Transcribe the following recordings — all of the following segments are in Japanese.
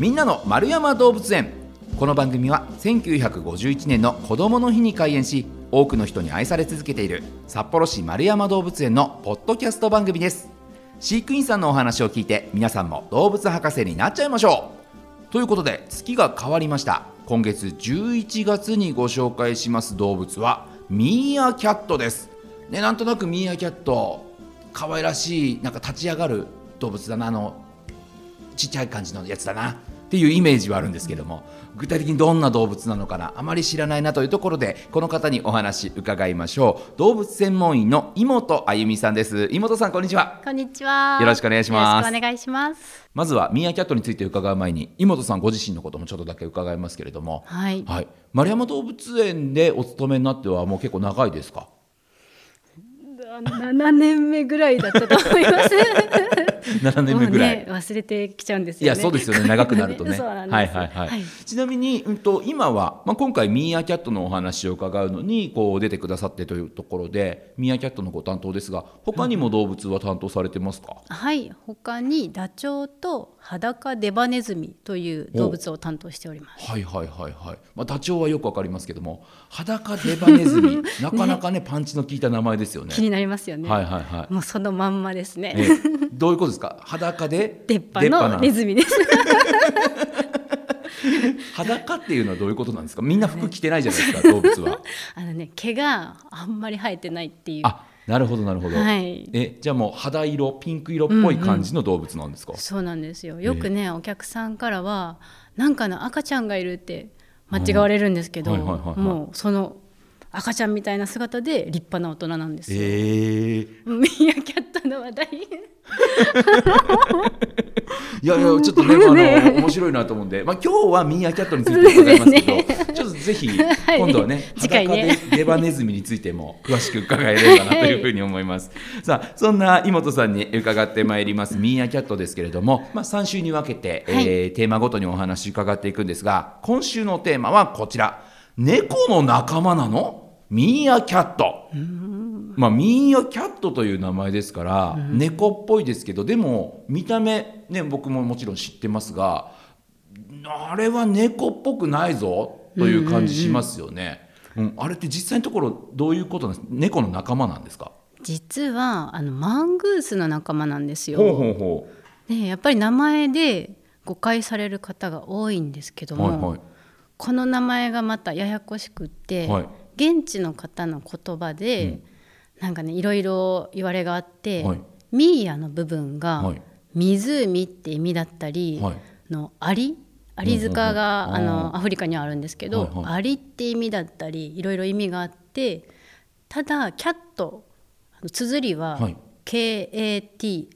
みんなの丸山動物園。この番組は1951年の子どもの日に開園し多くの人に愛され続けている札幌市丸山動物園のポッドキャスト番組です。飼育員さんのお話を聞いて皆さんも動物博士になっちゃいましょう。ということで月が変わりました。今月11月にご紹介します動物はミーアキャットです。ねなんとなくミーアキャット可愛らしいなんか立ち上がる動物だな。あのちっちゃい感じのやつだな。っていうイメージはあるんですけども具体的にどんな動物なのかなあまり知らないなというところでこの方にお話伺いましょう。動物専門医の井本あゆみさんです。井本さんこんにちは。こんにちは。よろしくお願いします。よろしくお願いします。まずはミーアキャットについて伺う前に井本さんご自身のこともちょっとだけ伺いますけれども。はい、はい、丸山動物園でお勤めになってはもう結構長いですか？7年目ぐらいだったと思います 7年目ぐらい、ね、忘れてきちゃうんですいよね。やそうですよね。長くなるとね。はいはいはい、はい。ちなみに、うん、と今は、まあ、今回ミーアキャットのお話を伺うのにこう出てくださってというところでミーアキャットのご担当ですが他にも動物は担当されてますか、はい。他にダチョウと裸デバネズミという動物を担当しております。はいはいはいはい、まあ、ダチョウはよくわかりますけども裸デバネズミ。なかなかねパンチの効いた名前ですよね。気になりますよね、はいはいはい。もうそのまんまですね、えどういうことですか？裸で出っ歯のネズミです。裸っていうのはどういうことなんですか？みんな服着てないじゃないですか動物は。あのね毛があんまり生えてないっていう。あなるほどなるほど、はい。えじゃあもう肌色ピンク色っぽい感じの動物なんですか、そうなんですよ。よくね、お客さんからはなんかの赤ちゃんがいるって間違われるんですけど、もうその赤ちゃんみたいな姿で立派な大人なんですよ。えー、ミーアキャットの話題いやいやちょっとね、あの面白いなと思うんで、まあ今日はミーアキャットについて伺いますけど、ちょっとぜひ今度はね、次回ね。デバネズミについても詳しく伺えればなというふうに思います。さあそんな井本さんに伺ってまいりますミーアキャットですけれども、まあ3週に分けて、はい。えーテーマごとにお話伺っていくんですが、今週のテーマはこちら。猫の仲間なの？ミーアキャット。まあ、ミーアキャットという名前ですから、猫っぽいですけどでも見た目ね僕ももちろん知ってますがあれは猫っぽくないぞという感じしますよね。うんあれって実際のところどういうことなんですか？猫の仲間なんですか？実はあのマングースの仲間なんですよ。ほうほうほでやっぱり名前で誤解される方が多いんですけどうも、はいこの名前がまたややこしくって、はい。現地の方の言葉で、なんかねいろいろ言われがあって、はい。ミーアの部分がはい。湖って意味だったり、はい。のアリ？アリ塚が、うんうんうん。あのアフリカにはあるんですけど、はいはい。アリって意味だったりいろいろ意味があってただキャット綴りははい。KAT、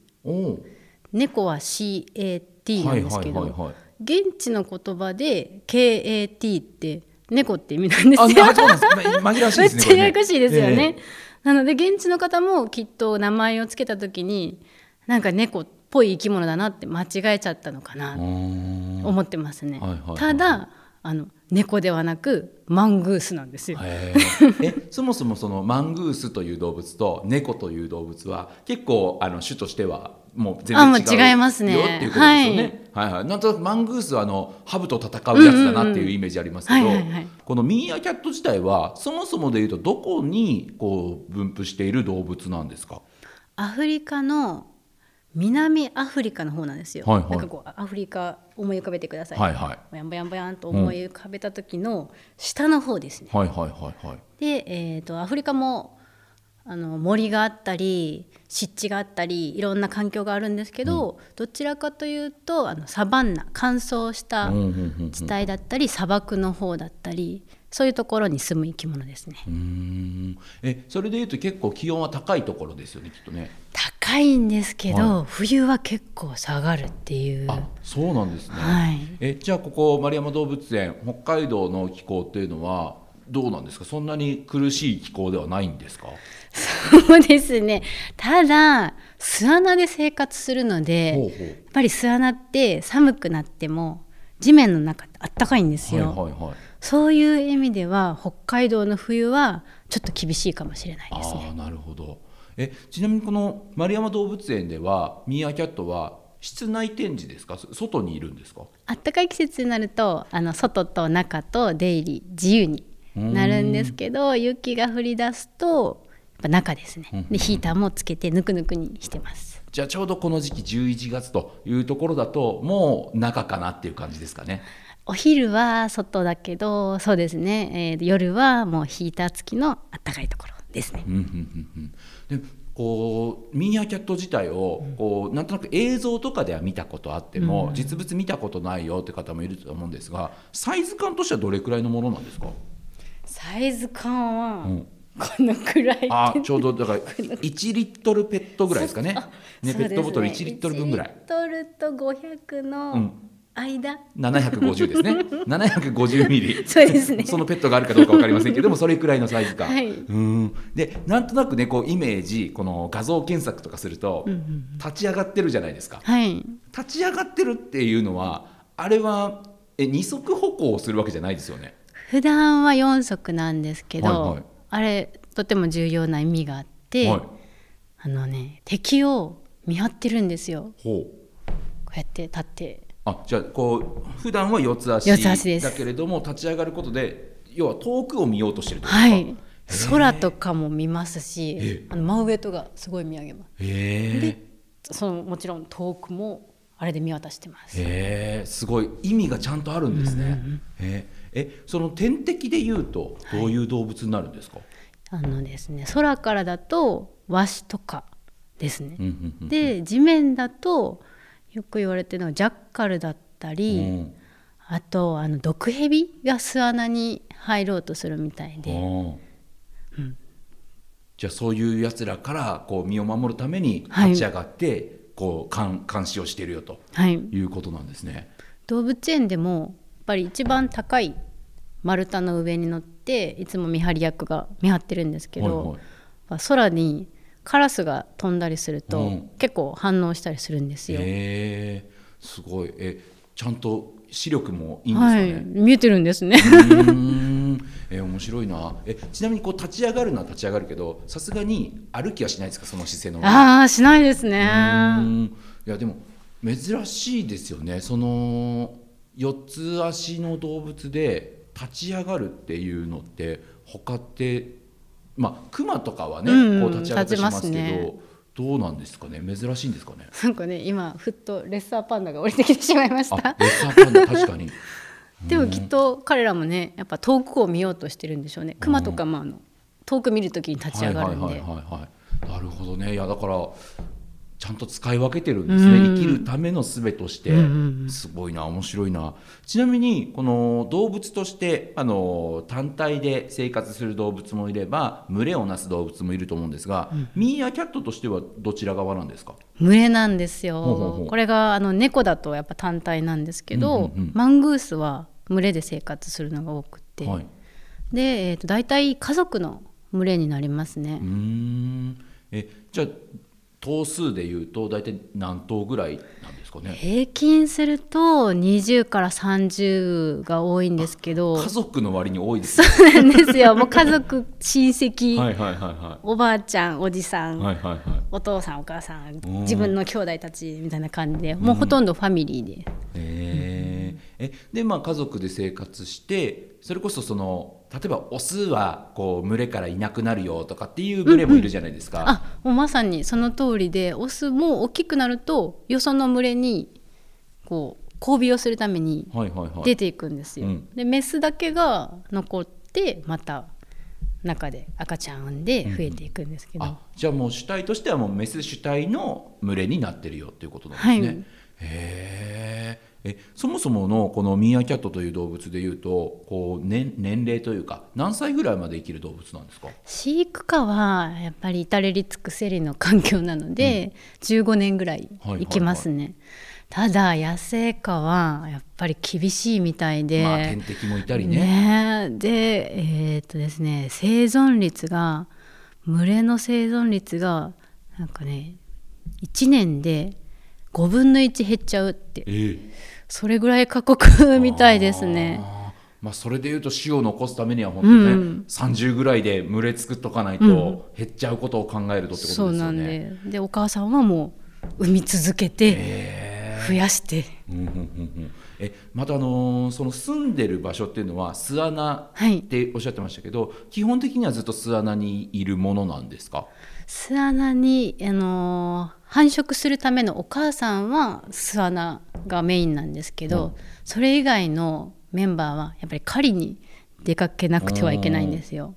猫は CAT なんですけど、はいはいはいはい。現地の言葉で KAT って猫って意味なんですあよ。あそうなんです。ま紛らわしいめっですね ちゃややこしいですよね。えなので現地の方もきっと名前をつけた時になんか猫っぽい生き物だなって間違えちゃったのかえなうーん思ってますねはいはいはい。ただあの猫ではなくマングースなんですよ。へええそもそもそのマングースという動物と猫という動物は結構あの種としてはもう全あもう然違う違いますねよっていうことですよね？はい、はい。なんとなくマングースはあのハブと戦うやつだなっていうイメージありますけど、このミーアキャット自体はそもそもでいうとどこにこう分布している動物なんですか？アフリカの南アフリカの方なんですよ。はいはいなんかこうアフリカ思い浮かべてください。はいはいぼやんぼやんぼやんと思い浮かべた時の下の方ですね。はいはいはいはい。で、えー、とアフリカもあの森があったり湿地があったりいろんな環境があるんですけど、どちらかというとあのサバンナ乾燥したうんうんうんうん地帯だったり砂漠の方だったりそういうところに住む生き物ですね。うーんえそれでいうと結構気温は高いところですよねきっとね。高いんですけど、は冬は結構下がるっていう。あそうなんですね。はい。えじゃあここ丸山動物園北海道の気候っていうのはどうなんですか？そんなに苦しい気候ではないんですか？そうですね。ただ巣穴で生活するのでやっぱり巣穴って寒くなっても地面の中ってあったかいんですよ、はいはいはい。そういう意味では北海道の冬はちょっと厳しいかもしれないですね。なるほどえちなみにこの丸山動物園ではミーアキャットは室内展示ですか？外にいるんですか？あったかい季節になるとあの外と中と出入り自由になるんですけど雪が降り出すとやっぱ中ですね。でヒーターもつけてぬくぬくにしてます。じゃあちょうどこの時期11月というところだともう中かなっていう感じですかね？お昼は外だけどそうですね、えー、夜はもうヒーター付きのあったかいところですね。うんうんうんうん、でこうミーアキャット自体をこうなんとなく映像とかでは見たことあっても、うん、実物見たことないよって方もいると思うんですがサイズ感としてはどれくらいのものなんですか？サイズ感は、うん。このくらいあちょうどだから1リットルペットぐらいですかね。ねペットボトル1リットル分ぐらい。1リットルと500の間、うん、750ですね。750ミリ。そうですね。そのペットがあるかどうか分かりませんけど もそれくらいのサイズ感、はい、うん。でなんとなくねこうイメージこの画像検索とかすると、うんうん、立ち上がってるじゃないですか、はい、立ち上がってるっていうのはあれはえ二足歩行をするわけじゃないですよね。普段は4足なんですけど、はいはい、あれとても重要な意味があって、はい、あのね敵を見張ってるんですよ。こうやって立ってあじゃあこう普段は四つ足だけれども立ち上がることで要は遠くを見ようとしてるとはい。空とかも見ますしあの真上とかすごい見上げます。でそのもちろん遠くもあれで見渡してます。へえすごい。意味がちゃんとあるんですね、うんうん、ええその天敵でいうとどういう動物になるんですか、はい、あのですね空からだとワシとかですね、で地面だとよく言われてるのはジャッカルだったり、うん、あとあの毒蛇が巣穴に入ろうとするみたいで、うん、じゃあそういうやつらからこう身を守るために立ち上がって、はい、こう監監視をしているよと、はい、いうことなんですね。動物園でもやっぱり一番高い丸太の上に乗っていつも見張り役が見張ってるんですけど、はいはい、空にカラスが飛んだりすると、うん、結構反応したりするんですよ。えー、すごい。えちゃんと視力もいいんですかね、はい、見えてるんですね。えー、面白いな。えちなみにこう立ち上がるのは立ち上がるけどさすがに歩きはしないですか？その姿勢のああしないですね。いやでも珍しいですよね。その四つ足の動物で立ち上がるっていうのって他ってまあ熊とかはね、うん、こう立ち上がってしますけど、ね、どうなんですかね？珍しいんですかね？なんかね今ふっとレッサーパンダが降りてきてしまいました。レッサーパンダ確かに。でもきっと彼らもねやっぱ遠くを見ようとしてるんでしょうね。熊とかもあの遠く見るときに立ち上がるんで。なるほどね。いやだからちゃんと使い分けてるんですね、うん、生きるための術として、すごいな面白いな。ちなみにこの動物としてあの単体で生活する動物もいれば群れをなす動物もいると思うんですが、うん、ミーアキャットとしてはどちら側なんですか？群れなんですよ。これがあの猫だとやっぱ単体なんですけど、マングースは群れで生活するのが多くて、はい、で、えーと、と大体家族の群れになりますね。うん。えじゃあ頭数でいうと大体何頭ぐらいなんですかね？平均すると20から30が多いんですけど。家族の割に多いです、ね、そうなんですよ。もう家族親戚。はいはいはい、はい、おばあちゃんおじさん、はいはいはい、お父さんお母さん自分の兄弟たちみたいな感じでもうほとんどファミリーで。へえー、えでまあ家族で生活してそれこそその例えばオスはこう群れからいなくなるよとかっていう群れもいるじゃないですか。うんうん、あもうまさにその通りでオスも大きくなるとよその群れにこう交尾をするために出ていくんですよ。はいはいはいうん、でメスだけが残ってまた中で赤ちゃん産んで増えていくんですけど、うん、じゃあもう主体としてはもうメス主体の群れになってるよっていうことなんですね。はい、へえ。えそもそものこのミーアキャットという動物でいうとこう年年齢というか何歳ぐらいまで生きる動物なんですか？飼育下はやっぱり至れり尽くせりの環境なので、うん、15年ぐらい生きますね。はいはいはいただ野生下はやっぱり厳しいみたいで、まあ、天敵もいたりね。ねでえー、っとですね生存率が群れの生存率がなんかね1年で5分の1減っちゃうって、えー、それぐらい過酷みたいですね。まあ、それでいうと死を残すためには本当ね、うん、30ぐらいで群れ作っとかないと減っちゃうことを考えるとってことですよね。うん、そうなんででお母さんはもう産み続けて増やして。えまたあのー、その住んでる場所っていうのは巣穴っておっしゃってましたけど、はい、基本的にはずっと巣穴にいるものなんですか？巣穴に、あのー、繁殖するためのお母さんは巣穴がメインなんですけど、うん、それ以外のメンバーはやっぱり狩りに出かけなくてはいけないんですよ。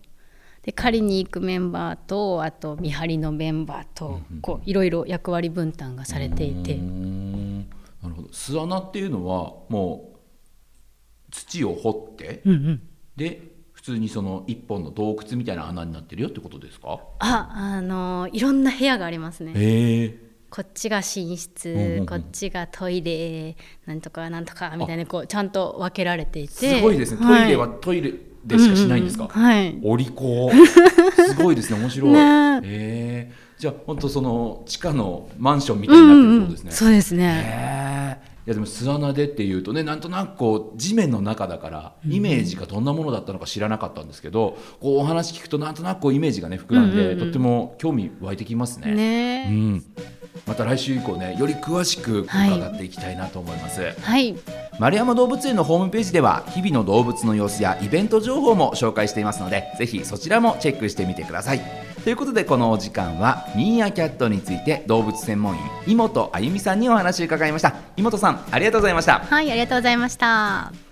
で狩りに行くメンバーとあと見張りのメンバーとこういろいろ役割分担がされていて。なるほど。巣穴っていうのはもう土を掘って、うんうん、で普通にその一本の洞窟みたいな穴になってるよってことですか？ああのいろんな部屋がありますね。へえ。こっちが寝室、うんうんうん、こっちがトイレなんとかなんとかみたいなこうちゃんと分けられていて。すごいですね。トイレはトイレでしかしないんですか、うんうん、はい。お利口。すごいですね。面白い、ね、え。ー、じゃあ本当その地下のマンションみたいになってるってことですね、うんうん、そうですね、え。ーいやでも巣穴でっていうとねなんとなくこう地面の中だからイメージがどんなものだったのか知らなかったんですけど、こうお話聞くとなんとなくこうイメージがね膨らんで、とっても興味湧いてきますね。ね。うん。また来週以降ねより詳しく伺っていきたいなと思います、はい、丸山動物園のホームページでは日々の動物の様子やイベント情報も紹介していますのでぜひそちらもチェックしてみてくださいということでこのお時間はミーアキャットについて動物専門員井本あゆみさんにお話を伺いました。井本さんありがとうございました。はいありがとうございました。